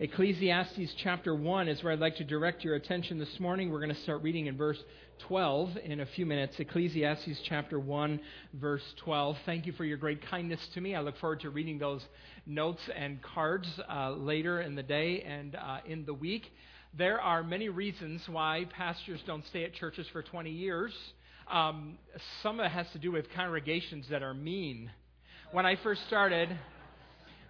Ecclesiastes chapter 1 is where I'd like to direct your attention this morning. We're going to start reading in verse 12 in a few minutes. Ecclesiastes chapter 1, verse 12. Thank you for your great kindness to me. I look forward to reading those notes and cards uh, later in the day and uh, in the week. There are many reasons why pastors don't stay at churches for 20 years. Um, some of it has to do with congregations that are mean. When I first started,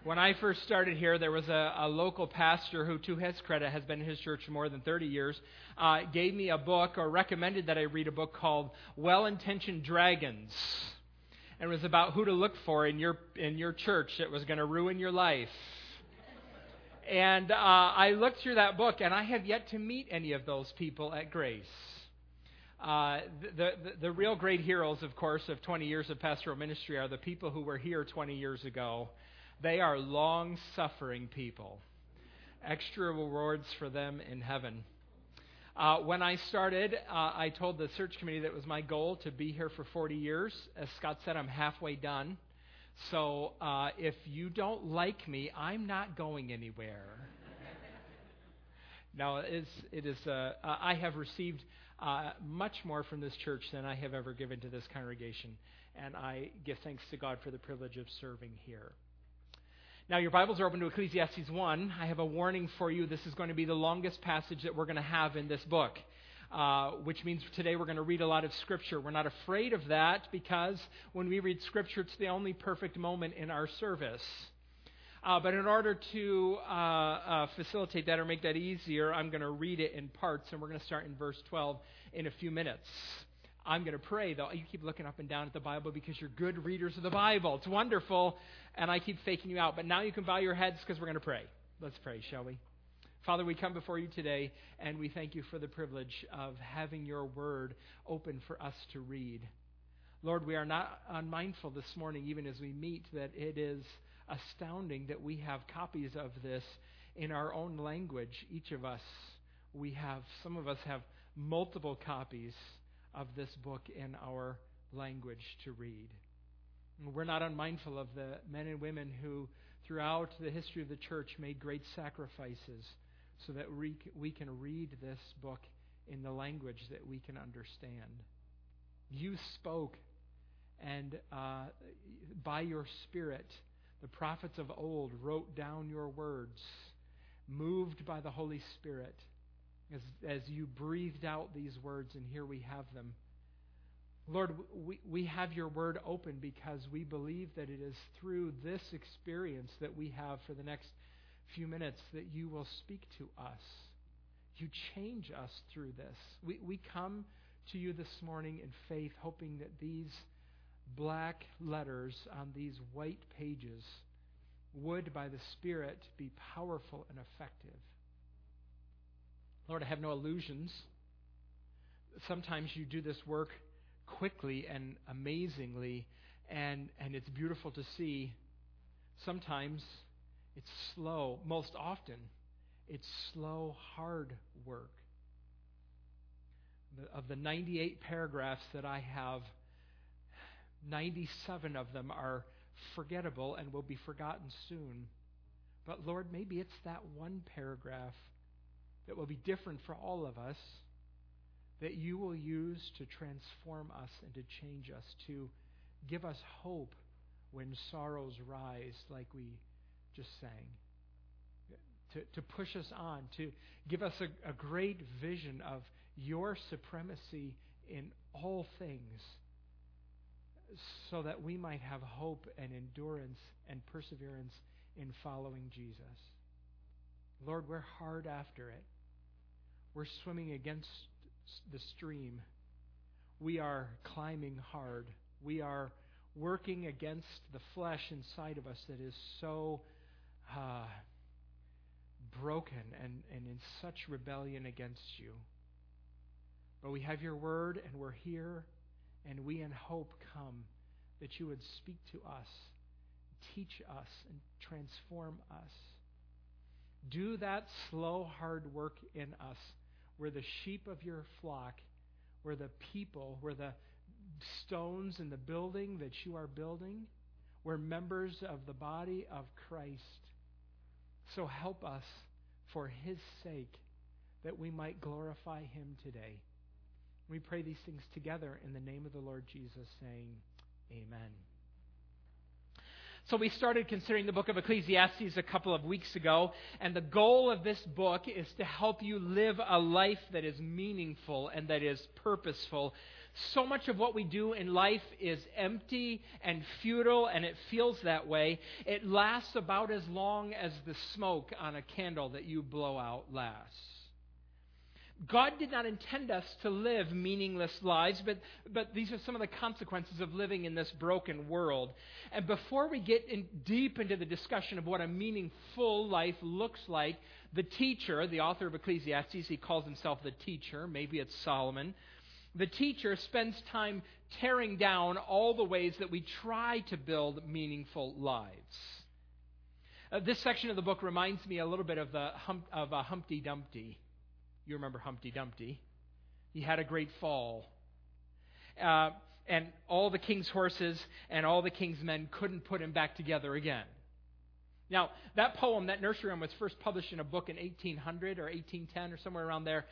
when I first started here, there was a, a, local pastor who, to his credit, has been in his church for more than 30 years, uh, gave me a book or recommended that I read a book called Well Intentioned Dragons. And it was about who to look for in your, in your church that was going to ruin your life. And uh, I looked through that book, and I have yet to meet any of those people at Grace. Uh, the, the, the real great heroes, of course, of 20 years of pastoral ministry are the people who were here 20 years ago they are long suffering people. Extra rewards for them in heaven. Uh, when I started, uh, I told the search committee that it was my goal to be here for 40 years. As Scott said, I'm halfway done. So uh, if you don't like me, I'm not going anywhere. now, it is, it is uh, I have received uh, much more from this church than I have ever given to this congregation. And I give thanks to God for the privilege of serving here. Now, your Bibles are open to Ecclesiastes 1. I have a warning for you. This is going to be the longest passage that we're going to have in this book, uh, which means today we're going to read a lot of Scripture. We're not afraid of that because when we read Scripture, it's the only perfect moment in our service. Uh, but in order to uh, uh facilitate that or make that easier, I'm going to read it in parts, and we're going to start in verse 12 in a few minutes. I'm going to pray, though. You keep looking up and down at the Bible because you're good readers of the Bible. It's wonderful, and I keep faking you out. But now you can bow your heads because we're going to pray. Let's pray, shall we? Father, we come before you today, and we thank you for the privilege of having your word open for us to read. Lord, we are not unmindful this morning, even as we meet, that it is astounding that we have copies of this in our own language. Each of us, we have, some of us have multiple copies of this book in our language to read. We're not unmindful of the men and women who, throughout the history of the church, made great sacrifices so that we, we can read this book in the language that we can understand. You spoke, and uh, by your Spirit, the prophets of old wrote down your words, moved by the Holy Spirit as, as you breathed out these words, and here we have them. Lord, we, we have your word open because we believe that it is through this experience that we have for the next few minutes that you will speak to us. You change us through this. We, we come to you this morning in faith, hoping that these black letters on these white pages would, by the Spirit, be powerful and effective. Lord, I have no illusions. Sometimes you do this work quickly and amazingly, and, and it's beautiful to see. Sometimes it's slow. Most often, it's slow, hard work. Of the 98 paragraphs that I have, 97 of them are forgettable and will be forgotten soon. But Lord, maybe it's that one paragraph that will be different for all of us that you will use to transform us and to change us, to give us hope when sorrows rise, like we just sang, to, to push us on, to give us a, a great vision of your supremacy in all things, so that we might have hope and endurance and perseverance in following Jesus. Lord, we're hard after it. We're swimming against the stream. We are climbing hard. We are working against the flesh inside of us that is so uh, broken and, and in such rebellion against you. But we have your word, and we're here, and we in hope come that you would speak to us, teach us, and transform us. Do that slow, hard work in us we're the sheep of your flock. We're the people. We're the stones in the building that you are building. We're members of the body of Christ. So help us for his sake that we might glorify him today. We pray these things together in the name of the Lord Jesus, saying, Amen. So, we started considering the book of Ecclesiastes a couple of weeks ago, and the goal of this book is to help you live a life that is meaningful and that is purposeful. So much of what we do in life is empty and futile, and it feels that way. It lasts about as long as the smoke on a candle that you blow out lasts. God did not intend us to live meaningless lives, but, but these are some of the consequences of living in this broken world. And before we get in deep into the discussion of what a meaningful life looks like, the teacher, the author of Ecclesiastes, he calls himself the teacher, maybe it's Solomon, the teacher spends time tearing down all the ways that we try to build meaningful lives. Uh, this section of the book reminds me a little bit of, the of a Humpty Dumpty. You remember Humpty Dumpty. He had a great fall. Uh, and all the king's horses and all the king's men couldn't put him back together again. Now, that poem, that nursery rhyme, was first published in a book in 1800 or 1810 or somewhere around there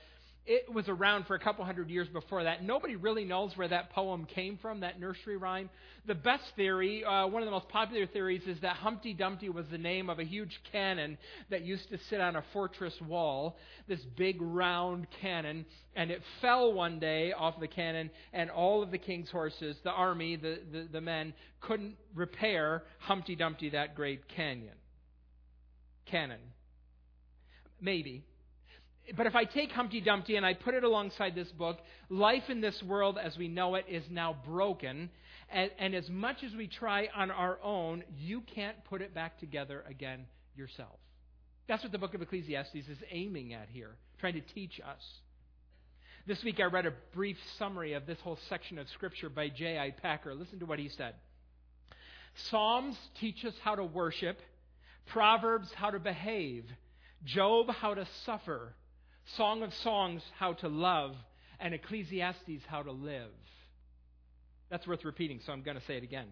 it was around for a couple hundred years before that. Nobody really knows where that poem came from, that nursery rhyme. The best theory, uh, one of the most popular theories, is that Humpty Dumpty was the name of a huge cannon that used to sit on a fortress wall, this big round cannon, and it fell one day off the cannon, and all of the king's horses, the army, the, the, the men, couldn't repair Humpty Dumpty, that great canyon. Cannon. Maybe. But if I take Humpty Dumpty and I put it alongside this book, life in this world as we know it is now broken. And, and, as much as we try on our own, you can't put it back together again yourself. That's what the book of Ecclesiastes is aiming at here, trying to teach us. This week I read a brief summary of this whole section of Scripture by J.I. Packer. Listen to what he said Psalms teach us how to worship, Proverbs how to behave, Job how to suffer. Song of Songs, how to love, and Ecclesiastes, how to live. That's worth repeating, so I'm going to say it again.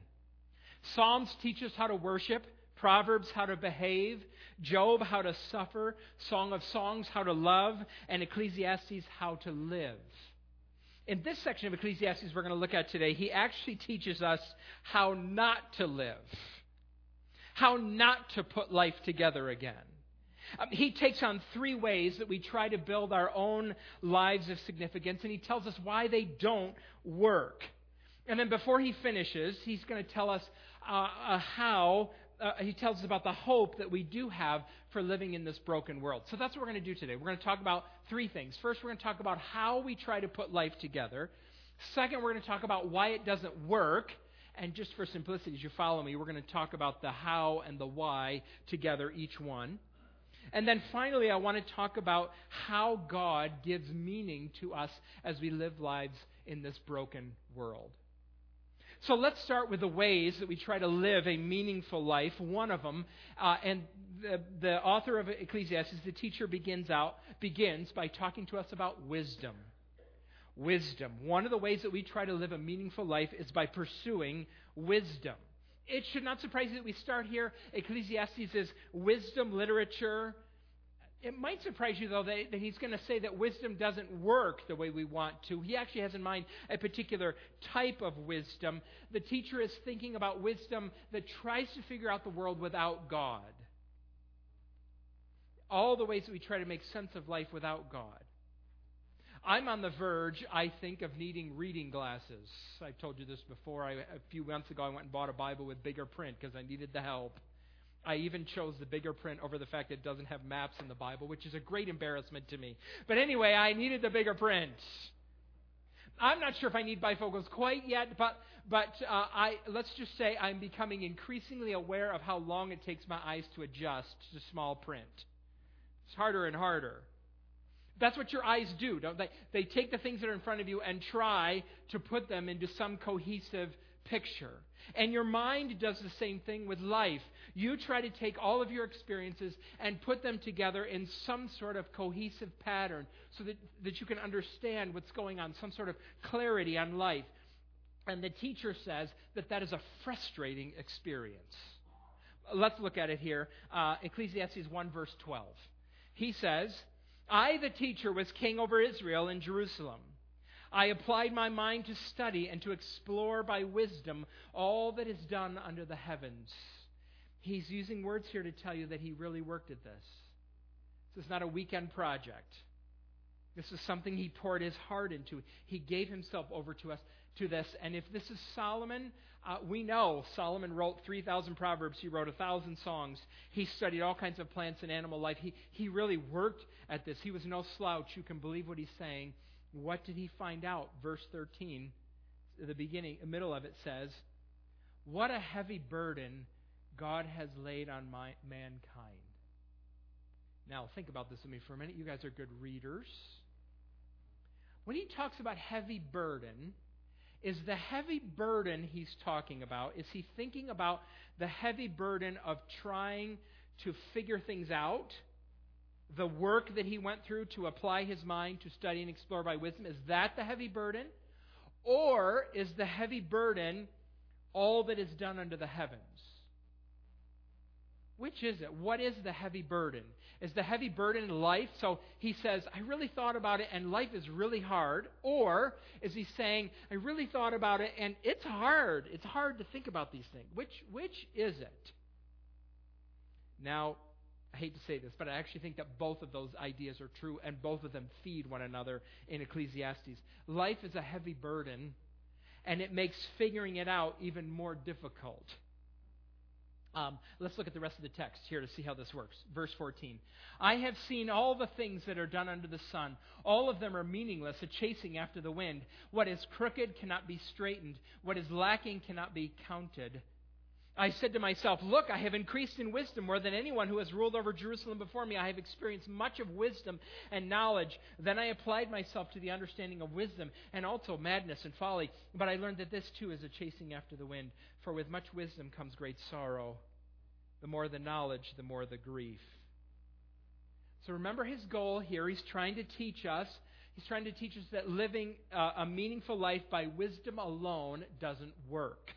Psalms teach us how to worship, Proverbs, how to behave, Job, how to suffer, Song of Songs, how to love, and Ecclesiastes, how to live. In this section of Ecclesiastes we're going to look at today, he actually teaches us how not to live, how not to put life together again. Um, he takes on three ways that we try to build our own lives of significance, and he tells us why they don't work. And then before he finishes, he's going to tell us uh, uh, how, uh, he tells us about the hope that we do have for living in this broken world. So that's what we're going to do today. We're going to talk about three things. First, we're going to talk about how we try to put life together. Second, we're going to talk about why it doesn't work. And just for simplicity, as you follow me, we're going to talk about the how and the why together, each one. And then finally, I want to talk about how God gives meaning to us as we live lives in this broken world. So let's start with the ways that we try to live a meaningful life. One of them, uh, and the, the author of Ecclesiastes, the teacher, begins out begins by talking to us about wisdom. Wisdom. One of the ways that we try to live a meaningful life is by pursuing wisdom. It should not surprise you that we start here. Ecclesiastes is wisdom literature it might surprise you, though, that, that he's going to say that wisdom doesn't work the way we want to. He actually has in mind a particular type of wisdom. The teacher is thinking about wisdom that tries to figure out the world without God. All the ways that we try to make sense of life without God. I'm on the verge, I think, of needing reading glasses. I've told you this before. I, a few months ago, I went and bought a Bible with bigger print because I needed the help. I even chose the bigger print over the fact that it doesn't have maps in the Bible, which is a great embarrassment to me. But anyway, I needed the bigger print. I'm not sure if I need bifocals quite yet, but but uh, I let's just say I'm becoming increasingly aware of how long it takes my eyes to adjust to small print. It's harder and harder. That's what your eyes do, don't they? They take the things that are in front of you and try to put them into some cohesive picture. And your mind does the same thing with life. You try to take all of your experiences and put them together in some sort of cohesive pattern so that, that you can understand what's going on, some sort of clarity on life. And the teacher says that that is a frustrating experience. let's look at it here. Uh, Ecclesiastes 1, verse 12. He says, I, the teacher, was king over Israel in Jerusalem. I applied my mind to study and to explore by wisdom all that is done under the heavens. He's using words here to tell you that he really worked at this. This is not a weekend project. This is something he poured his heart into. He gave himself over to us to this. And if this is Solomon, uh, we know Solomon wrote 3,000 proverbs. He wrote 1,000 songs. He studied all kinds of plants and animal life. He, he really worked at this. He was no slouch. You can believe what he's saying. What did he find out? Verse 13, the beginning, the middle of it says, What a heavy burden God has laid on my, mankind. Now, think about this with me for a minute. You guys are good readers. When he talks about heavy burden, is the heavy burden he's talking about, is he thinking about the heavy burden of trying to figure things out? The work that he went through to apply his mind to study and explore by wisdom, is that the heavy burden? Or is the heavy burden all that is done under the heavens? Which is it? What is the heavy burden? Is the heavy burden life? So he says, I really thought about it and life is really hard. Or is he saying, I really thought about it and it's hard. It's hard to think about these things. Which, which is it? Now, I hate to say this, but I actually think that both of those ideas are true and both of them feed one another in Ecclesiastes. Life is a heavy burden and it makes figuring it out even more difficult. Um, let's look at the rest of the text here to see how this works. Verse 14. I have seen all the things that are done under the sun. All of them are meaningless, a chasing after the wind. What is crooked cannot be straightened, what is lacking cannot be counted. I said to myself, Look, I have increased in wisdom more than anyone who has ruled over Jerusalem before me. I have experienced much of wisdom and knowledge. Then I applied myself to the understanding of wisdom and also madness and folly. But I learned that this too is a chasing after the wind. For with much wisdom comes great sorrow. The more the knowledge, the more the grief. So remember his goal here. He's trying to teach us. He's trying to teach us that living uh, a meaningful life by wisdom alone doesn't work.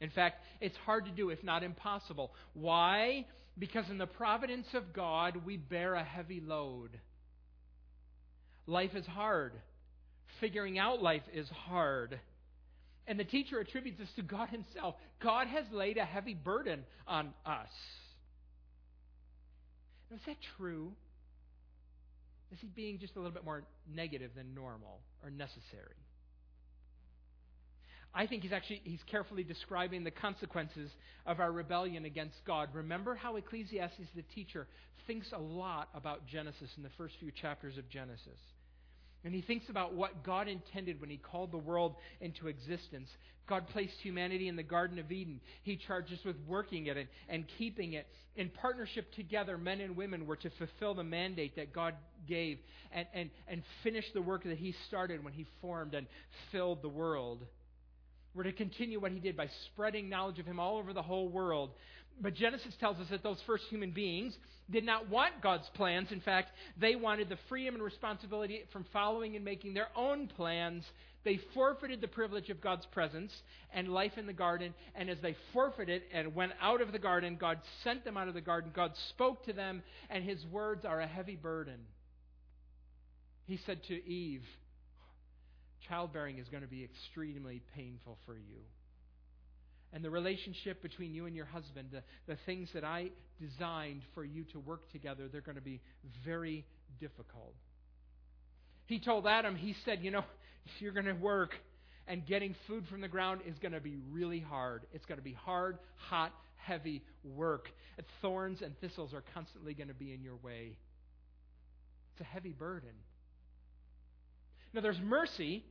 In fact, it's hard to do, if not impossible. Why? Because in the providence of God, we bear a heavy load. Life is hard. Figuring out life is hard. And the teacher attributes this to God Himself. God has laid a heavy burden on us. Now, is that true? Is he being just a little bit more negative than normal or necessary? I think he's actually he's carefully describing the consequences of our rebellion against God. Remember how Ecclesiastes, the teacher, thinks a lot about Genesis in the first few chapters of Genesis. And he thinks about what God intended when he called the world into existence. God placed humanity in the Garden of Eden. He charged us with working it and, and keeping it. In partnership together, men and women were to fulfill the mandate that God gave and, and, and finish the work that he started when he formed and filled the world. We're to continue what he did by spreading knowledge of him all over the whole world. But Genesis tells us that those first human beings did not want God's plans. In fact, they wanted the freedom and responsibility from following and making their own plans. They forfeited the privilege of God's presence and life in the garden. And as they forfeited and went out of the garden, God sent them out of the garden. God spoke to them, and his words are a heavy burden. He said to Eve, childbearing is going to be extremely painful for you. And the relationship between you and your husband, the, the things that I designed for you to work together, they're going to be very difficult. He told Adam, he said, You know, you're going to work and getting food from the ground is going to be really hard. It's going to be hard, hot, heavy work. Thorns and thistles are constantly going to be in your way. It's a heavy burden. Now, there's mercy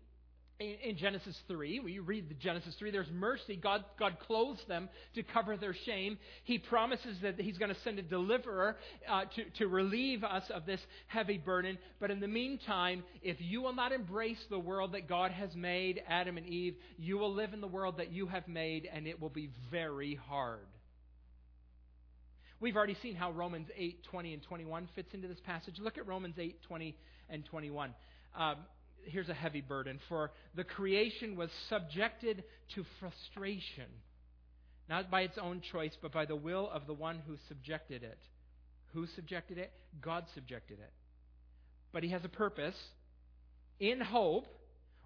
in, in Genesis 3, We read the Genesis 3, there's mercy. God, God clothes them to cover their shame. He promises that He's going to send a deliverer uh, to, to relieve us of this heavy burden. But in the meantime, if you will not embrace the world that God has made, Adam and Eve, you will live in the world that you have made, and it will be very hard. We've already seen how Romans 8, 20, and 21 fits into this passage. Look at Romans 8, 20, and 21. Um, here's a heavy burden. For the creation was subjected to frustration. not by its own choice, but by the will of the one who subjected it. Who subjected it? God subjected it. But he has a purpose in hope,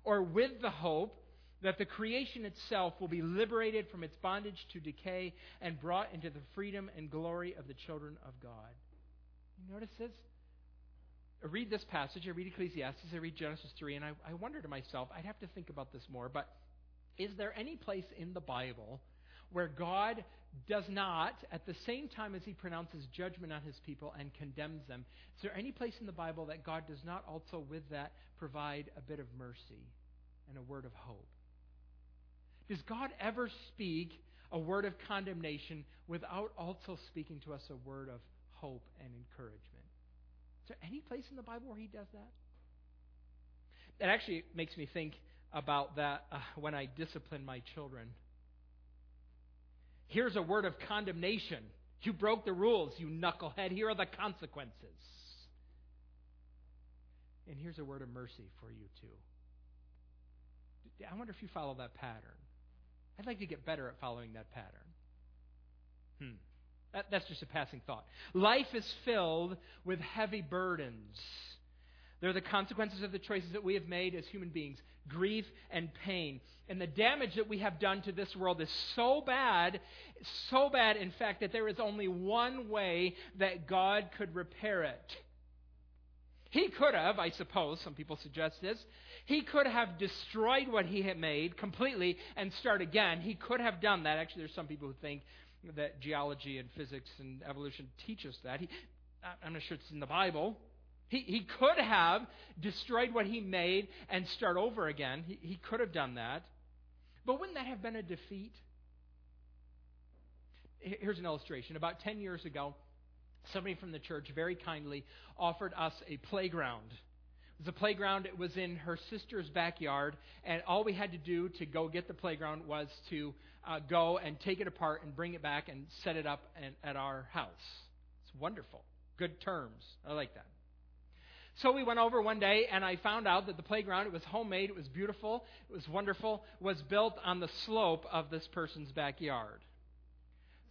or with the hope, that the creation itself will be liberated from its bondage to decay and brought into the freedom and glory of the children of God. You notice this? Read this passage, I read Ecclesiastes, I read Genesis 3, and I, I wonder to myself, I'd have to think about this more, but is there any place in the Bible where God does not, at the same time as he pronounces judgment on his people and condemns them, is there any place in the Bible that God does not also, with that, provide a bit of mercy and a word of hope? Does God ever speak a word of condemnation without also speaking to us a word of hope and encouragement? Is there any place in the Bible where he does that? That actually makes me think about that uh, when I discipline my children. Here's a word of condemnation. You broke the rules, you knucklehead. Here are the consequences. And here's a word of mercy for you, too. I wonder if you follow that pattern. I'd like to get better at following that pattern. Hmm. That, that's just a passing thought. Life is filled with heavy burdens. They're the consequences of the choices that we have made as human beings grief and pain. And the damage that we have done to this world is so bad, so bad, in fact, that there is only one way that God could repair it. He could have, I suppose, some people suggest this, he could have destroyed what he had made completely and start again. He could have done that. Actually, there's some people who think that geology and physics and evolution teach us that. He, I'm not sure it's in the Bible. He, he could have destroyed what he made and start over again. He, he could have done that. But wouldn't that have been a defeat? Here's an illustration. About 10 years ago, somebody from the church very kindly offered us a playground. A playground. It was in her sister's backyard, and all we had to do to go get the playground was to uh, go and take it apart and bring it back and set it up in, at our house. It's wonderful. Good terms. I like that. So we went over one day, and I found out that the playground, it was homemade, it was beautiful, it was wonderful, was built on the slope of this person's backyard.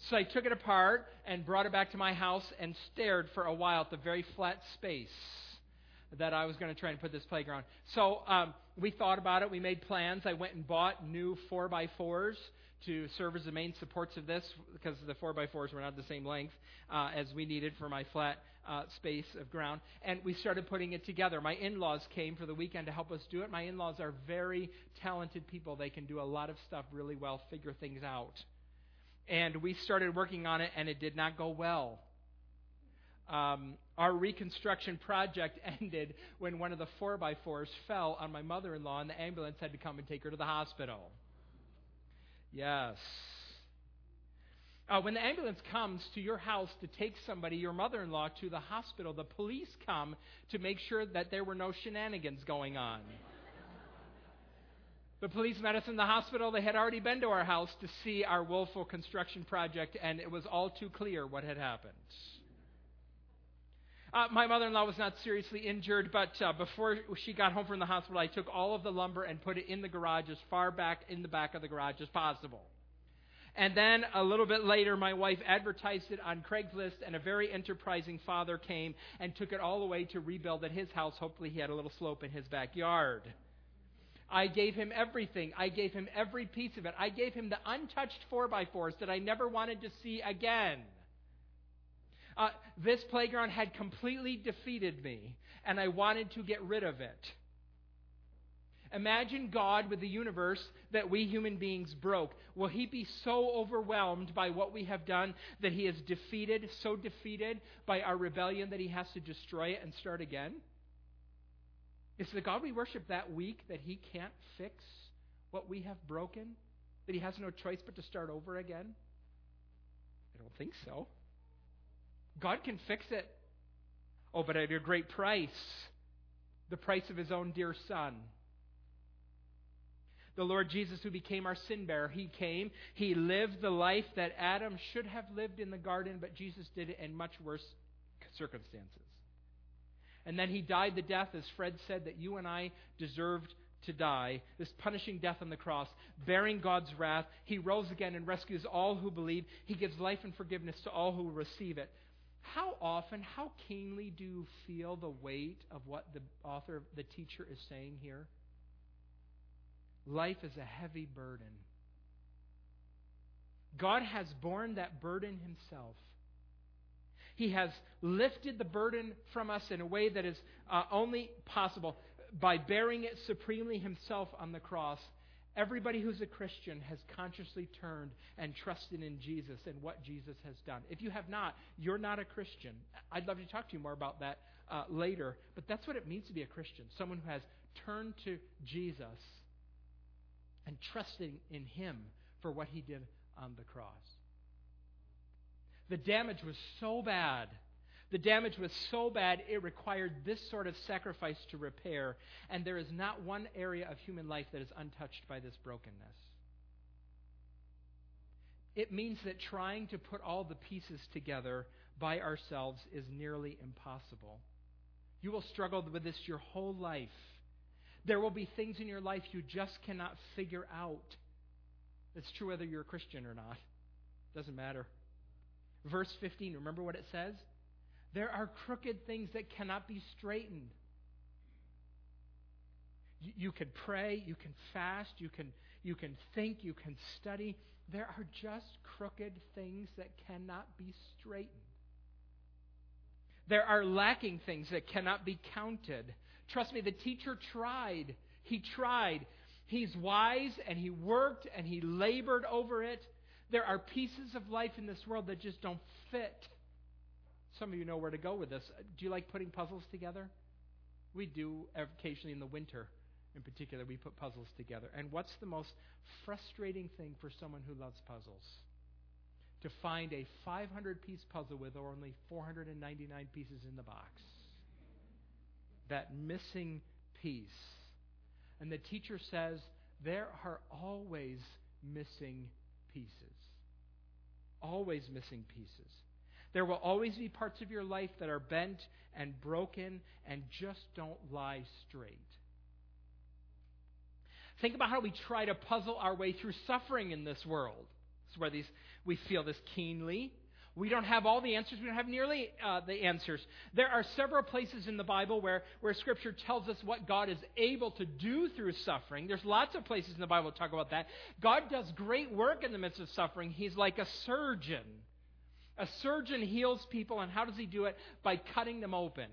So I took it apart and brought it back to my house and stared for a while at the very flat space that I was going to try and put this playground. So um, we thought about it. We made plans. I went and bought new 4 by 4s to serve as the main supports of this because the 4 by 4s were not the same length uh, as we needed for my flat uh, space of ground. And we started putting it together. My in laws came for the weekend to help us do it. My in laws are very talented people. They can do a lot of stuff really well, figure things out. And we started working on it, and it did not go well. Um, our reconstruction project ended when one of the 4 by 4s fell on my mother in law, and the ambulance had to come and take her to the hospital. Yes. Uh, when the ambulance comes to your house to take somebody, your mother in law, to the hospital, the police come to make sure that there were no shenanigans going on. the police met us in the hospital. They had already been to our house to see our woeful construction project, and it was all too clear what had happened. Uh, my mother in law was not seriously injured, but uh, before she got home from the hospital, I took all of the lumber and put it in the garage as far back in the back of the garage as possible. And then a little bit later, my wife advertised it on Craigslist, and a very enterprising father came and took it all away to rebuild at his house. Hopefully, he had a little slope in his backyard. I gave him everything. I gave him every piece of it. I gave him the untouched 4x4s that I never wanted to see again. Uh, this playground had completely defeated me, and I wanted to get rid of it. Imagine God with the universe that we human beings broke. Will he be so overwhelmed by what we have done that he is defeated, so defeated by our rebellion that he has to destroy it and start again? Is the God we worship that weak that he can't fix what we have broken? That he has no choice but to start over again? I don't think so. God can fix it. Oh, but at a great price the price of his own dear son the Lord Jesus who became our sin bearer. He came, he lived the life that Adam should have lived in the garden, but Jesus did it in much worse circumstances. And then he died the death, as Fred said, that you and I deserved to die, this punishing death on the cross, bearing God's wrath. He rose again and rescues all who believe. He gives life and forgiveness to all who receive it. How often, how keenly do you feel the weight of what the author, the teacher is saying here? Life is a heavy burden. God has borne that burden himself. He has lifted the burden from us in a way that is uh, only possible by bearing it supremely himself on the cross. Everybody who's a Christian has consciously turned and trusted in Jesus and what Jesus has done. If you have not, you're not a Christian. I'd love to talk to you more about that uh, later, but that's what it means to be a Christian someone who has turned to Jesus and trusting in Him for what He did on the cross. The damage was so bad. The damage was so bad, it required this sort of sacrifice to repair. And there is not one area of human life that is untouched by this brokenness. It means that trying to put all the pieces together by ourselves is nearly impossible. You will struggle with this your whole life. There will be things in your life you just cannot figure out. It's true whether you're a Christian or not. Doesn't matter. Verse 15, remember what it says? There are crooked things that cannot be straightened. You, can pray, you can fast, you can, you can think, you can study. There are just crooked things that cannot be straightened. There are lacking things that cannot be counted. Trust me, the teacher tried. He tried. He's wise and he worked and he labored over it. There are pieces of life in this world that just don't fit. Some of you know where to go with this. Do you like putting puzzles together? We do occasionally in the winter, in particular, we put puzzles together. And what's the most frustrating thing for someone who loves puzzles? To find a 500 piece puzzle with only 499 pieces in the box. That missing piece. And the teacher says there are always missing pieces. Always missing pieces. There will always be parts of your life that are bent and broken and just don't lie straight. Think about how we try to puzzle our way through suffering in this world. Is where these, we feel this keenly. We don't have all the answers. We don't have nearly uh, the answers. There are several places in the Bible where, where Scripture tells us what God is able to do through suffering. There's lots of places in the Bible that talk about that. God does great work in the midst of suffering. He's like a surgeon a surgeon heals people, and how does he do it? By cutting them open.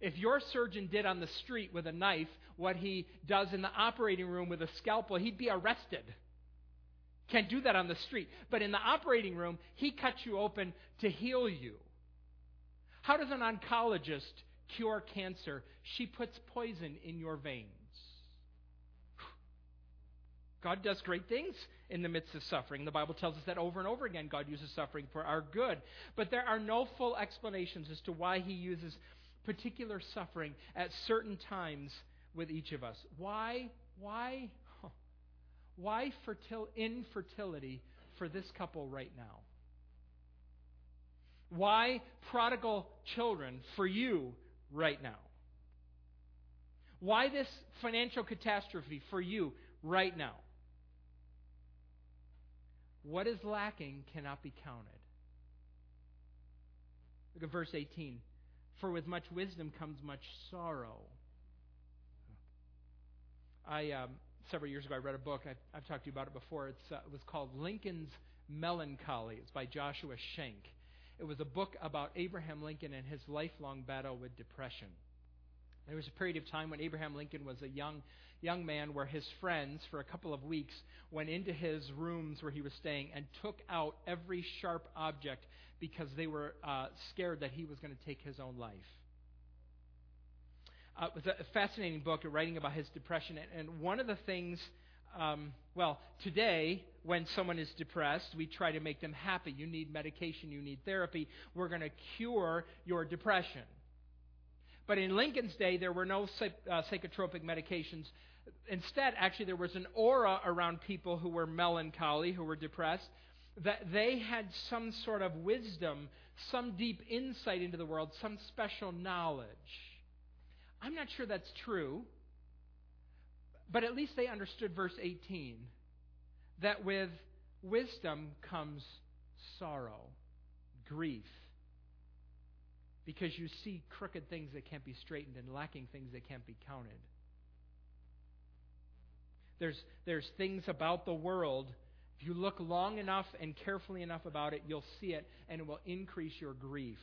If your surgeon did on the street with a knife what he does in the operating room with a scalpel, he'd be arrested. Can't do that on the street. But in the operating room, he cuts you open to heal you. How does an oncologist cure cancer? She puts poison in your veins. God does great things in the midst of suffering. The Bible tells us that over and over again, God uses suffering for our good. But there are no full explanations as to why He uses particular suffering at certain times with each of us. Why? Why? Why fertil- infertility for this couple right now? Why prodigal children for you right now? Why this financial catastrophe for you right now? What is lacking cannot be counted. Look at verse 18. For with much wisdom comes much sorrow. I um, several years ago I read a book. I've, I've talked to you about it before. Uh, it was called Lincoln's Melancholy. It's by Joshua Shenk. It was a book about Abraham Lincoln and his lifelong battle with depression. There was a period of time when Abraham Lincoln was a young young man where his friends, for a couple of weeks, went into his rooms where he was staying and took out every sharp object because they were uh, scared that he was going to take his own life. Uh, it was a fascinating book writing about his depression. And, and one of the things, um, well, today, when someone is depressed, we try to make them happy. You need medication, you need therapy. We're going to cure your depression. But in Lincoln's day, there were no uh, psychotropic medications instead, actually, there was an aura around people who were melancholy, who were depressed, that they had some sort of wisdom, some deep insight into the world, some special knowledge. I'm not sure that's true. but at least they understood verse 18 that with wisdom comes sorrow, grief, because you see crooked things that can't be straightened and lacking things that can't be counted. There's, there's things about the world. If you look long enough and carefully enough about it, you'll see it, and it will increase your grief.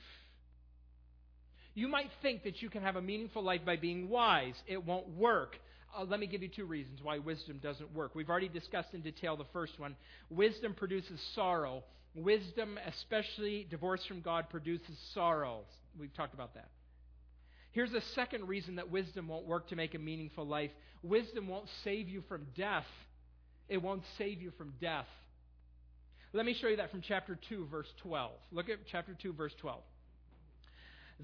You might think that you can have a meaningful life by being wise. It won't work. Uh, let me give you two reasons why wisdom doesn't work. We've already discussed in detail the first one. Wisdom produces sorrow. Wisdom, especially divorce from God, produces sorrow. We've talked about that. Here's a second reason that wisdom won't work to make a meaningful life wisdom won't save you from death. It won't save you from death. Let me show you that from chapter 2, verse 12. Look at chapter 2, verse 12.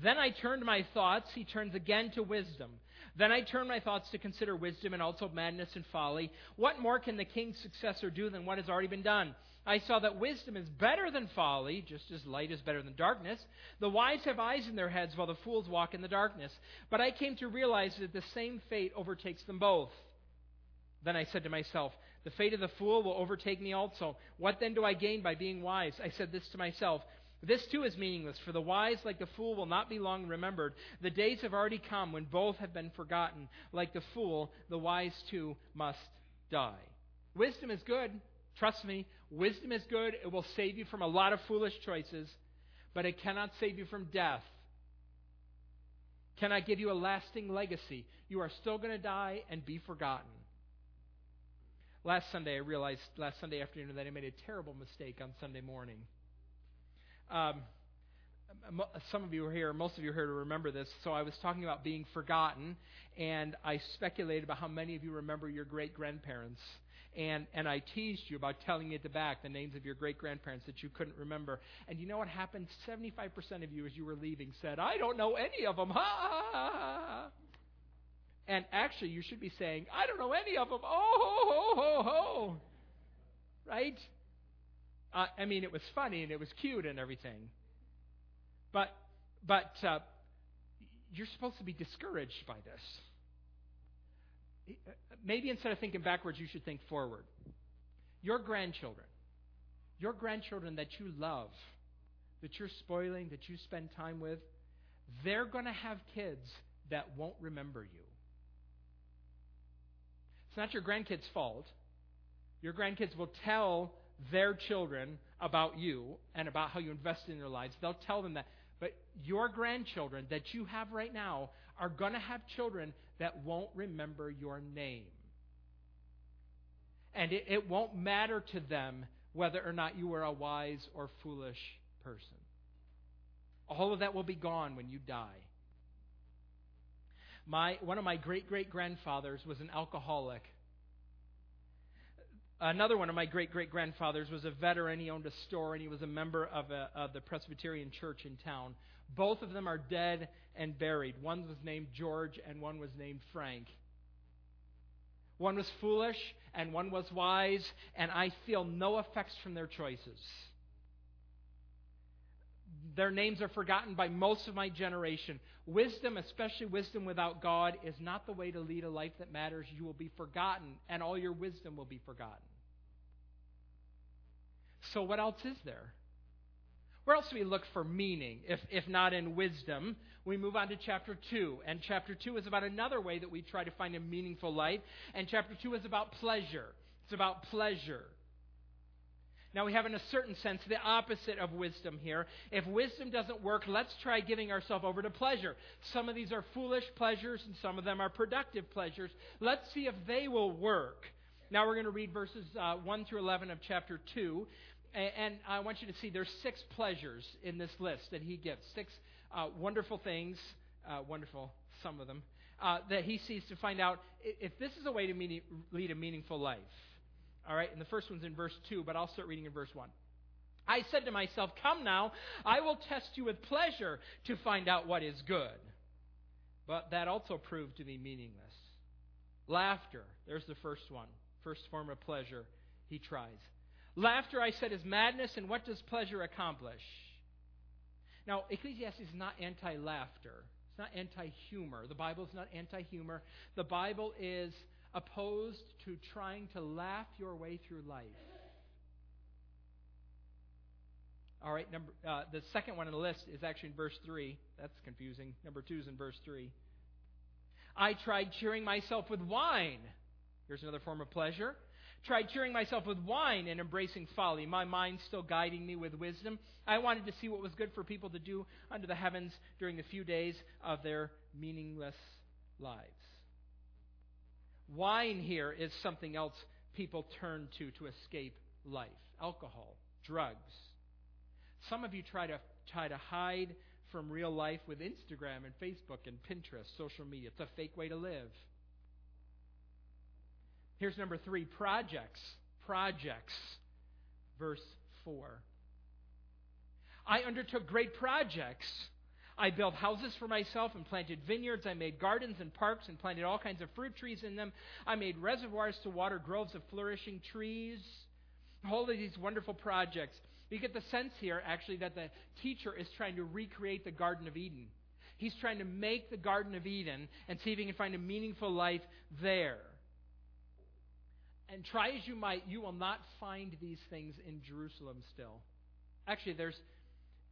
Then I turned my thoughts, he turns again to wisdom. Then I turned my thoughts to consider wisdom and also madness and folly. What more can the king's successor do than what has already been done? I saw that wisdom is better than folly, just as light is better than darkness. The wise have eyes in their heads, while the fools walk in the darkness. But I came to realize that the same fate overtakes them both. Then I said to myself, The fate of the fool will overtake me also. What then do I gain by being wise? I said this to myself. This too is meaningless, for the wise, like the fool, will not be long remembered. The days have already come when both have been forgotten. Like the fool, the wise too must die. Wisdom is good. Trust me, wisdom is good. It will save you from a lot of foolish choices, but it cannot save you from death. Cannot give you a lasting legacy. You are still going to die and be forgotten. Last Sunday, I realized, last Sunday afternoon, that I made a terrible mistake on Sunday morning. Um, some of you are here, most of you are here to remember this. So I was talking about being forgotten, and I speculated about how many of you remember your great grandparents. And, and I teased you about telling you at the back the names of your great grandparents that you couldn't remember. And you know what happened? 75% of you, as you were leaving, said, I don't know any of them. Ha, ha, ha, And actually, you should be saying, I don't know any of them. Oh, ho, ho, ho, ho. Right? Uh, I mean, it was funny and it was cute and everything. But, but uh, you're supposed to be discouraged by this. Maybe instead of thinking backwards, you should think forward. Your grandchildren, your grandchildren that you love, that you're spoiling, that you spend time with, they're going to have kids that won't remember you. It's not your grandkids' fault. Your grandkids will tell their children about you and about how you invest in their lives. They'll tell them that. But your grandchildren that you have right now are going to have children that won't remember your name. And it, it won't matter to them whether or not you were a wise or foolish person. All of that will be gone when you die. My, one of my great great grandfathers was an alcoholic Another one of my great great grandfathers was a veteran. He owned a store and he was a member of, a, of, the Presbyterian church in town. Both of them are dead and buried. One was named George and one was named Frank. One was foolish and one was wise, and I feel no effects from their choices. Their names are forgotten by most of my generation. Wisdom, especially wisdom without God, is not the way to lead a life that matters. You will be forgotten, and all your wisdom will be forgotten. So, what else is there? Where else do we look for meaning, if, if not in wisdom? We move on to chapter 2. And chapter 2 is about another way that we try to find a meaningful life. And chapter 2 is about pleasure. It's about pleasure. Now, we have, in a certain sense, the opposite of wisdom here. If wisdom doesn't work, let's try giving ourselves over to pleasure. Some of these are foolish pleasures, and some of them are productive pleasures. Let's see if they will work. Now, we're going to read verses uh, 1 through 11 of chapter 2. And I want you to see there's six pleasures in this list that he gives. Six uh, wonderful things, uh, wonderful, some of them, uh, that he sees to find out if this is a way to lead a meaningful life. All right, and the first one's in verse 2, but I'll start reading in verse 1. I said to myself, Come now, I will test you with pleasure to find out what is good. But that also proved to be meaningless. Laughter, there's the first one, first form of pleasure he tries. Laughter, I said, is madness, and what does pleasure accomplish? Now, Ecclesiastes is not anti laughter, it's not anti humor. The Bible is not anti humor. The Bible is opposed to trying to laugh your way through life. All right, number, uh, the second one on the list is actually in verse 3. That's confusing. Number 2 is in verse 3. I tried cheering myself with wine. Here's another form of pleasure. Tried cheering myself with wine and embracing folly, my mind still guiding me with wisdom. I wanted to see what was good for people to do under the heavens during the few days of their meaningless lives. Wine here is something else people turn to to escape life alcohol, drugs. Some of you try to, try to hide from real life with Instagram and Facebook and Pinterest, social media. It's a fake way to live. Here's number three projects. Projects. Verse 4. I undertook great projects. I built houses for myself and planted vineyards. I made gardens and parks and planted all kinds of fruit trees in them. I made reservoirs to water groves of flourishing trees. All of these wonderful projects. You get the sense here, actually, that the teacher is trying to recreate the Garden of Eden. He's trying to make the Garden of Eden and see if he can find a meaningful life there. And try as you might, you will not find these things in Jerusalem still. Actually, there's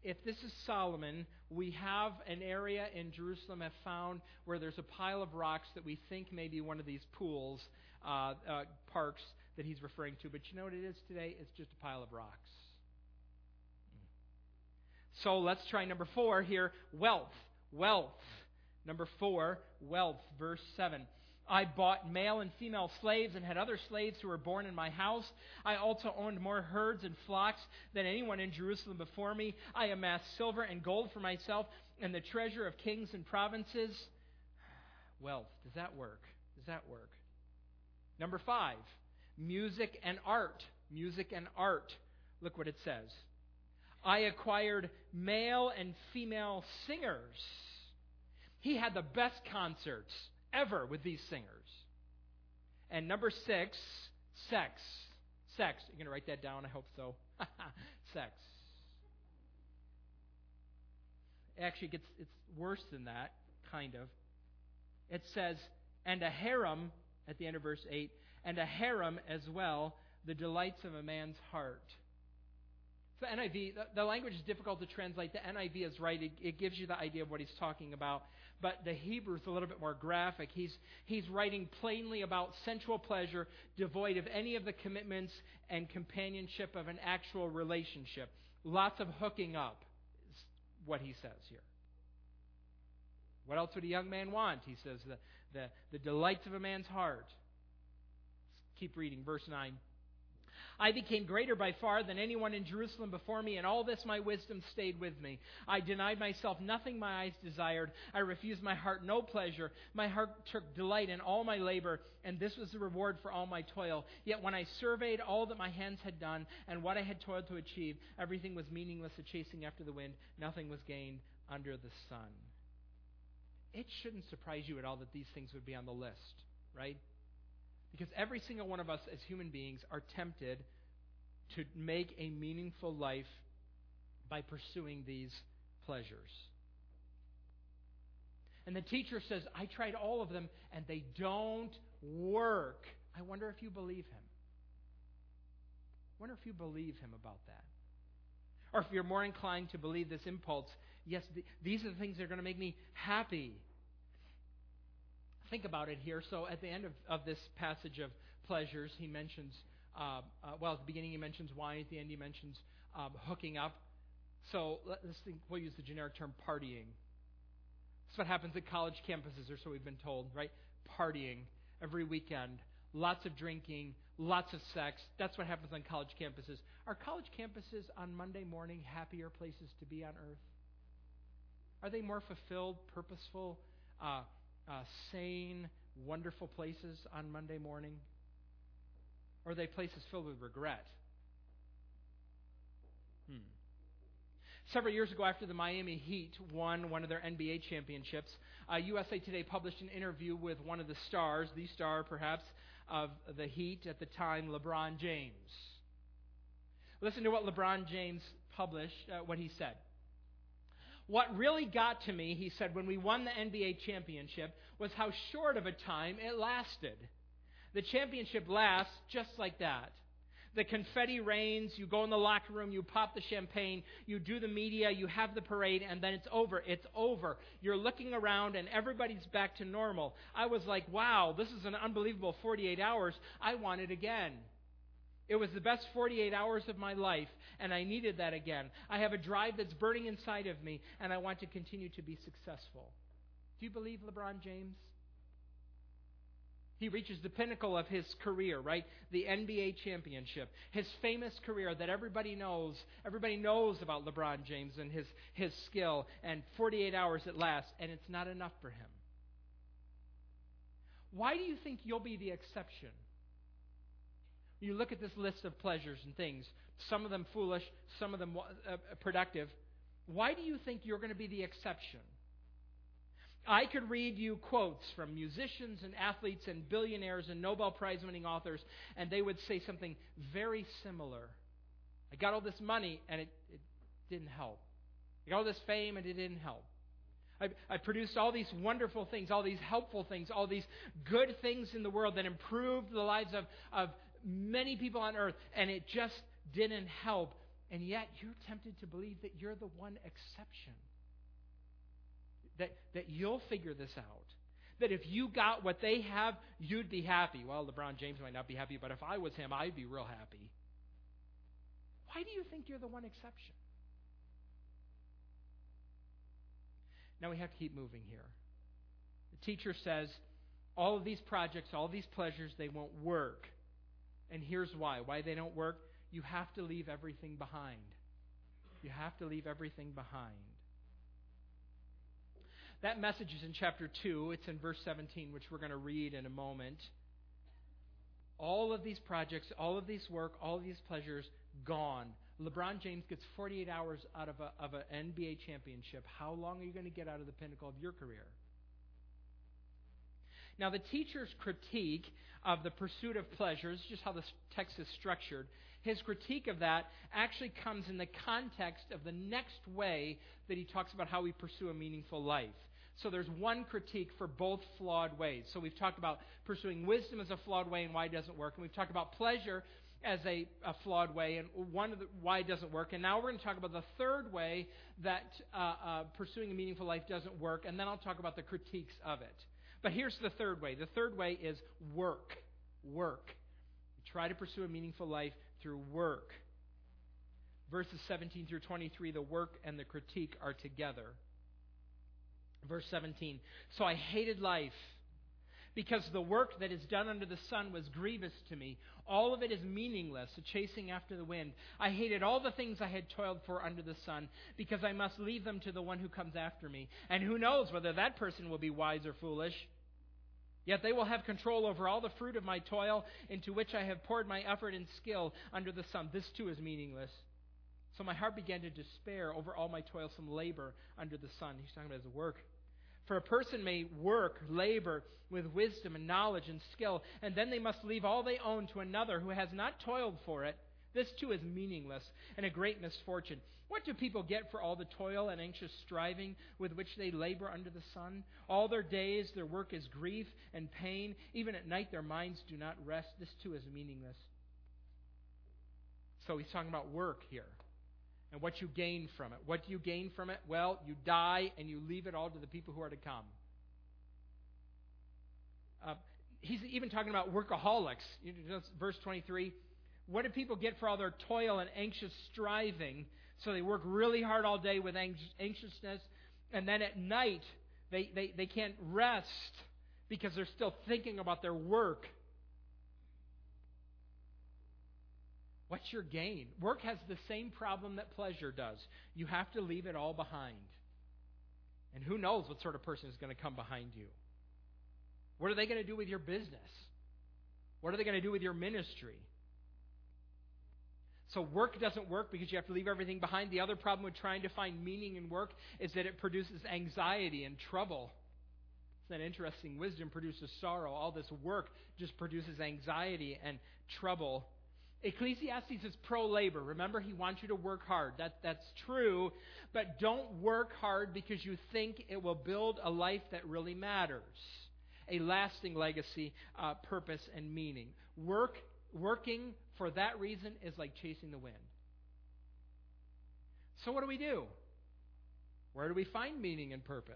if this is Solomon, we have an area in Jerusalem have found where there's a pile of rocks that we think may be one of these pools, uh, uh, parks that he's referring to. But you know what it is today? It's just a pile of rocks. So let's try number four here wealth. Wealth. Number four, wealth. Verse 7. I bought male and female slaves and had other slaves who were born in my house. I also owned more herds and flocks than anyone in Jerusalem before me. I amassed silver and gold for myself and the treasure of kings and provinces. Wealth. Does that work? Does that work? Number five, music and art. Music and art. Look what it says. I acquired male and female singers. He had the best concerts ever with these singers. And number six, sex. Sex. You're going to write that down? I hope so. sex. Actually, it gets, it's worse than that, kind of. It says, and a harem, at the end of verse 8, and a harem as well, the delights of a man's heart. So NIV, the, the, language is difficult to translate. The NIV is right. It, it, gives you the idea of what he's talking about. But the Hebrew is a little bit more graphic. He's, he's writing plainly about sensual pleasure, devoid of any of the commitments and companionship of an actual relationship. Lots of hooking up is what he says here. What else would a young man want? He says the, the, the delights of a man's heart. Keep reading, verse 9. I became greater by far than anyone in Jerusalem before me, and all this my wisdom stayed with me. I denied myself nothing my eyes desired. I refused my heart no pleasure. My heart took delight in all my labor, and this was the reward for all my toil. Yet when I surveyed all that my hands had done and what I had toiled to achieve, everything was meaningless, a chasing after the wind. Nothing was gained under the sun. It shouldn't surprise you at all that these things would be on the list, right? Because every single one of us as human beings are tempted to make a meaningful life by pursuing these pleasures. And the teacher says, I tried all of them and they don't work. I wonder if you believe him. I wonder if you believe him about that. Or if you're more inclined to believe this impulse, yes, th- these are the things that are going to make me happy think about it here. So at the end of, of this passage of pleasures, he mentions, uh, uh, well, at the beginning he mentions wine, at the end he mentions um, hooking up. So let's think, we'll use the generic term partying. That's what happens at college campuses, or so we've been told, right? Partying every weekend, lots of drinking, lots of sex. That's what happens on college campuses. Are college campuses on Monday morning happier places to be on earth? Are they more fulfilled, purposeful, uh, uh, sane, wonderful places on Monday morning? Or are they places filled with regret? Hmm. Several years ago, after the Miami Heat won one of their NBA championships, uh, USA Today published an interview with one of the stars, the star perhaps, of the Heat at the time, LeBron James. Listen to what LeBron James published, uh, what he said. What really got to me, he said, when we won the NBA championship was how short of a time it lasted. The championship lasts just like that. The confetti rains, you go in the locker room, you pop the champagne, you do the media, you have the parade, and then it's over. It's over. You're looking around and everybody's back to normal. I was like, wow, this is an unbelievable 48 hours. I want it again. It was the best 48 hours of my life, and I needed that again. I have a drive that's burning inside of me, and I want to continue to be successful. Do you believe LeBron James? He reaches the pinnacle of his career, right? The NBA championship. His famous career that everybody knows. Everybody knows about LeBron James and his, his skill, and 48 hours it lasts, and it's not enough for him. Why do you think you'll be the exception? You look at this list of pleasures and things, some of them foolish, some of them uh, productive. Why do you think you're going to be the exception? I could read you quotes from musicians and athletes and billionaires and Nobel Prize winning authors, and they would say something very similar. I got all this money, and it, it didn't help. I got all this fame, and it didn't help. I, I produced all these wonderful things, all these helpful things, all these good things in the world that improved the lives of, of many people on earth, and it just didn't help. And yet, you're tempted to believe that you're the one exception that, that you'll figure this out. That if you got what they have, you'd be happy. Well, LeBron James might not be happy, but if I was him, I'd be real happy. Why do you think you're the one exception? Now we have to keep moving here. The teacher says all of these projects, all these pleasures, they won't work. And here's why. Why they don't work? You have to leave everything behind. You have to leave everything behind. That message is in chapter 2. It's in verse 17, which we're going to read in a moment. All of these projects, all of these work, all of these pleasures, gone. LeBron James gets 48 hours out of, a, of an NBA championship. How long are you going to get out of the pinnacle of your career? Now, the teacher's critique of the pursuit of pleasures, just how the text is structured, his critique of that actually comes in the context of the next way that he talks about how we pursue a meaningful life. So there's one critique for both flawed ways. So we've talked about pursuing wisdom as a flawed way and why it doesn't work. And we've talked about pleasure as a, a flawed way and one the, why it doesn't work. And now we're going to talk about the third way that uh, uh, pursuing a meaningful life doesn't work. And then I'll talk about the critiques of it. But here's the third way. The third way is work. Work. try to pursue a meaningful life through work. Verses 17 through 23, the work and the critique are together. Verse 17 So I hated life because the work that is done under the sun was grievous to me. All of it is meaningless, a chasing after the wind. I hated all the things I had toiled for under the sun because I must leave them to the one who comes after me. And who knows whether that person will be wise or foolish? Yet they will have control over all the fruit of my toil into which I have poured my effort and skill under the sun. This too is meaningless. So my heart began to despair over all my toilsome labor under the sun. He's talking about his work. For a person may work, labor with wisdom and knowledge and skill, and then they must leave all they own to another who has not toiled for it. This too is meaningless and a great misfortune. What do people get for all the toil and anxious striving with which they labor under the sun? All their days, their work is grief and pain. Even at night, their minds do not rest. This too is meaningless. So he's talking about work here and what you gain from it. What do you gain from it? Well, you die and you leave it all to the people who are to come. Uh, he's even talking about workaholics. Verse 23. What do people get for all their toil and anxious striving? So they work really hard all day with anxiousness, and then at night they, they, they can't rest because they're still thinking about their work. What's your gain? Work has the same problem that pleasure does. You have to leave it all behind. And who knows what sort of person is going to come behind you? What are they going to do with your business? What are they going to do with your ministry? So work doesn't work because you have to leave everything behind. The other problem with trying to find meaning in work is that it produces anxiety and trouble. Isn't that interesting? Wisdom produces sorrow. All this work just produces anxiety and trouble. Ecclesiastes is pro labor. Remember, he wants you to work hard. That, that's true. But don't work hard because you think it will build a life that really matters. a lasting legacy, uh, purpose, and meaning. Work, working for that reason is like chasing the wind. So, what do we do? Where do we find meaning and purpose?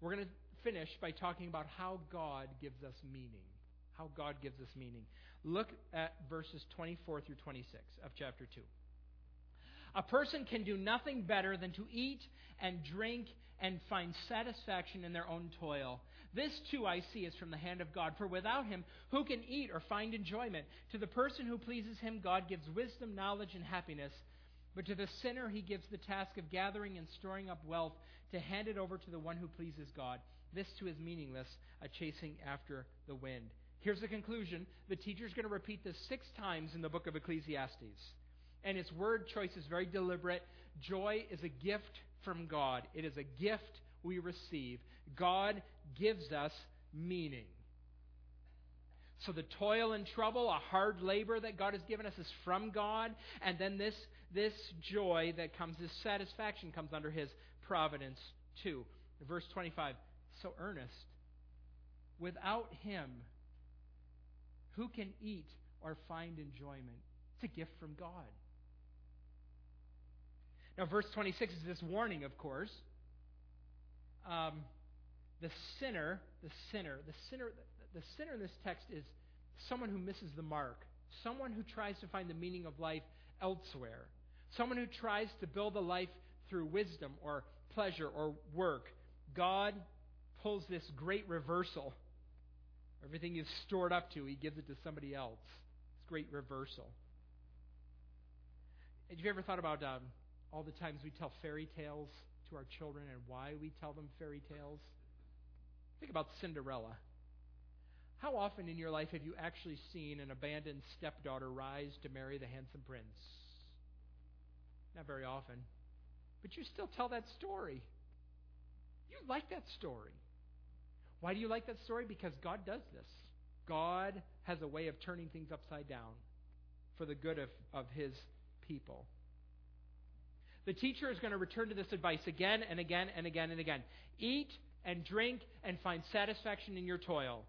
We're going to finish by talking about how God gives us meaning. How God gives us meaning. Look at verses 24 through 26 of chapter 2. A person can do nothing better than to eat and drink and find satisfaction in their own toil. This too I see is from the hand of God, for without him, who can eat or find enjoyment? To the person who pleases him, God gives wisdom, knowledge, and happiness. But to the sinner, he gives the task of gathering and storing up wealth to hand it over to the one who pleases God. This too is meaningless, a chasing after the wind. Here's the conclusion. The teacher is going to repeat this six times in the book of Ecclesiastes. And its word choice is very deliberate. Joy is a gift from God, it is a gift we receive. God gives us meaning. So the toil and trouble, a hard labor that God has given us is from God, and then this this joy that comes, this satisfaction comes under his providence too. Verse 25, so earnest. Without him, who can eat or find enjoyment? It's a gift from God. Now, verse 26 is this warning, of course. Um, the sinner, the sinner, the sinner, the sinner in this text is someone who misses the mark, someone who tries to find the meaning of life elsewhere, someone who tries to build a life through wisdom or pleasure or work. God pulls this great reversal. Everything you've stored up to, He gives it to somebody else. It's great reversal. Have you ever thought about um, all the times we tell fairy tales to our children and why we tell them fairy tales. Think about Cinderella. How often in your life have you actually seen an abandoned stepdaughter rise to marry the handsome prince? Not very often. But you still tell that story. You like that story. Why do you like that story? Because God does this. God has a way of turning things upside down for the good of, of His people. The teacher is going to return to this advice again and again and again and again. Eat and drink and find satisfaction in your toil.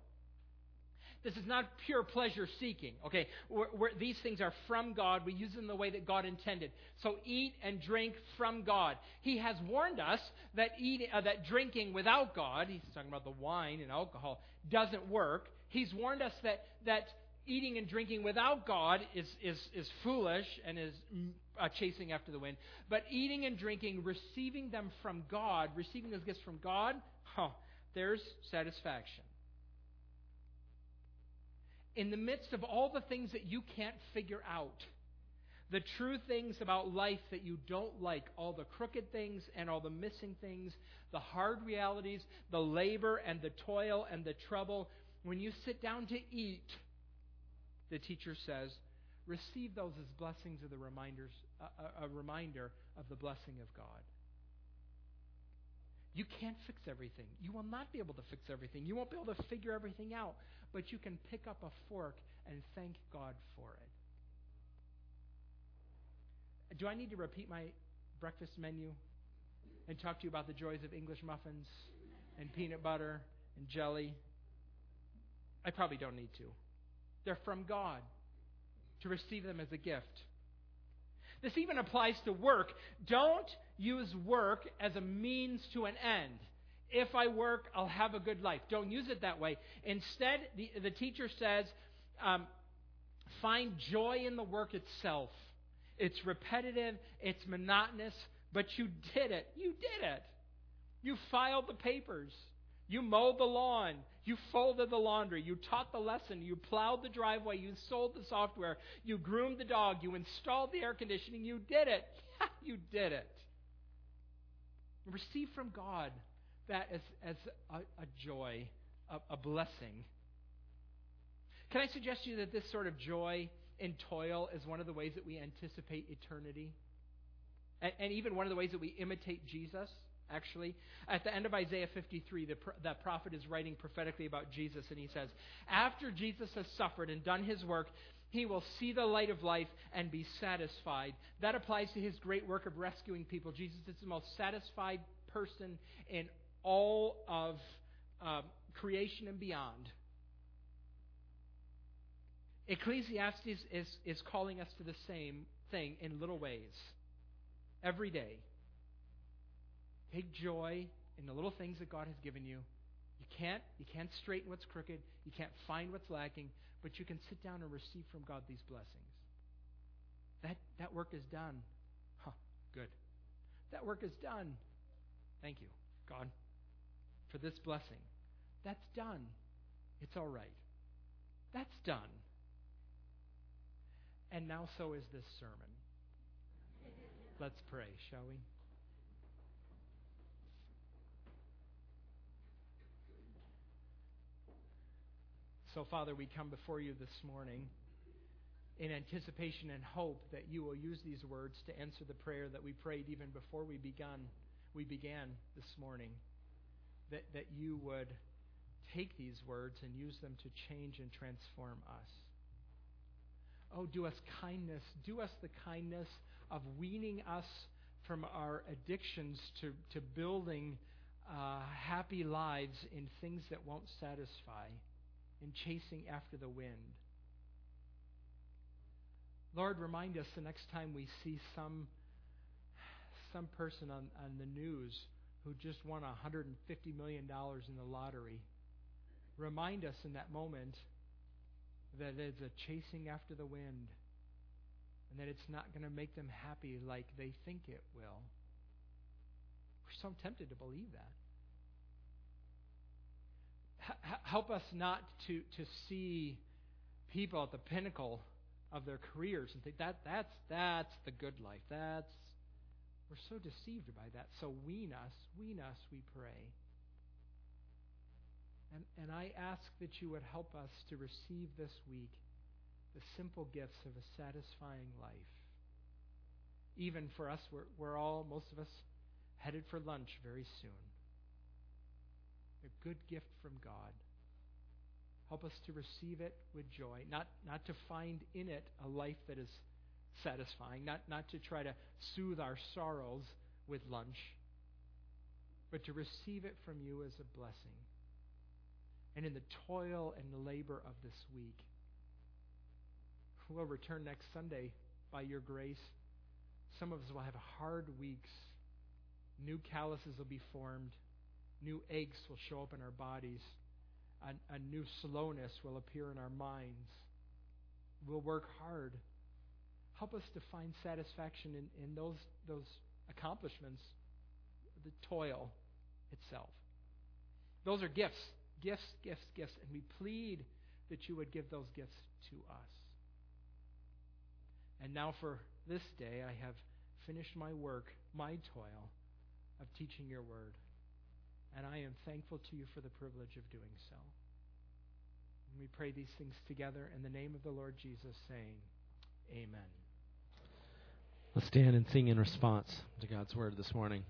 This is not pure pleasure seeking. Okay, we're, we're, these things are from God. We use them the way that God intended. So eat and drink from God. He has warned us that eating, uh, that drinking without God, he's talking about the wine and alcohol, doesn't work. He's warned us that that eating and drinking without God is, is, is foolish and is mm, uh, chasing after the wind. But eating and drinking, receiving them from God, receiving those gifts from God, huh, there's satisfaction. In the midst of all the things that you can't figure out, the true things about life that you don't like, all the crooked things and all the missing things, the hard realities, the labor and the toil and the trouble, when you sit down to eat, the teacher says, receive those as blessings of the reminders, a, a, a reminder of the blessing of God. You can't fix everything. You will not be able to fix everything. You won't be able to figure everything out. But you can pick up a fork and thank God for it. Do I need to repeat my breakfast menu and talk to you about the joys of English muffins and peanut butter and jelly? I probably don't need to. They're from God to receive them as a gift. This even applies to work. Don't use work as a means to an end. If I work, I'll have a good life. Don't use it that way. Instead, the, the teacher says, um, find joy in the work itself. It's repetitive, it's monotonous, but you did it. You did it. You filed the papers. You mowed the lawn. You folded the laundry. You taught the lesson. You plowed the driveway. You sold the software. You groomed the dog. You installed the air conditioning. You did it. you did it. Receive from God that as, as a, a joy, a, a blessing. Can I suggest to you that this sort of joy in toil is one of the ways that we anticipate eternity? And, and even one of the ways that we imitate Jesus? Actually. At the end of Isaiah 53, the, that prophet is writing prophetically about Jesus, and he says, After Jesus has suffered and done his work, he will see the light of life and be satisfied. That applies to his great work of rescuing people. Jesus is the most satisfied person in all of um, creation and beyond. Ecclesiastes is, is calling us to the same thing in little ways. Every day. Take joy in the little things that God has given you. You can't, you can't straighten what's crooked. You can't find what's lacking, but you can sit down and receive from God these blessings. That, that work is done. Huh, good. That work is done. Thank you, God, for this blessing. That's done. It's all right. That's done. And now so is this sermon. Let's pray, shall we? So, Father, we come before you this morning in anticipation and hope that you will use these words to answer the prayer that we prayed even before we begun we began this morning. That, that you would take these words and use them to change and transform us. Oh, do us kindness. Do us the kindness of weaning us from our addictions to, to building uh, happy lives in things that won't satisfy, in chasing after the wind. Lord, remind us the next time we see some, some person on, on the news who just won $150 million in the lottery. Remind us in that moment that it's a chasing after the wind and that it's not going to make them happy like they think it will. We're so tempted to believe that. Help us not to, to see people at the pinnacle of their careers and think that that's that's the good life. That's we're so deceived by that. So wean us, wean us, we pray. And and I ask that you would help us to receive this week the simple gifts of a satisfying life. Even for us, we're, we're all, most of us, headed for lunch very soon. A good gift from God. Help us to receive it with joy, not, not to find in it a life that is satisfying, not, not to try to soothe our sorrows with lunch, but to receive it from you as a blessing. And in the toil and the labor of this week, we'll return next Sunday by your grace. Some of us will have hard weeks. New calluses will be formed. New aches will show up in our bodies a, a new slowness will appear in our minds. We'll work hard. Help us to find satisfaction in, in those, those accomplishments, the toil itself. Those are gifts, gifts, gifts, gifts. And we plead that you would give those gifts to us. And now for this day, I have finished my work, my toil of teaching your word. And I am thankful to you for the privilege of doing so. And we pray these things together in the name of the Lord Jesus, saying, Amen. Let's stand and sing in response to God's word this morning.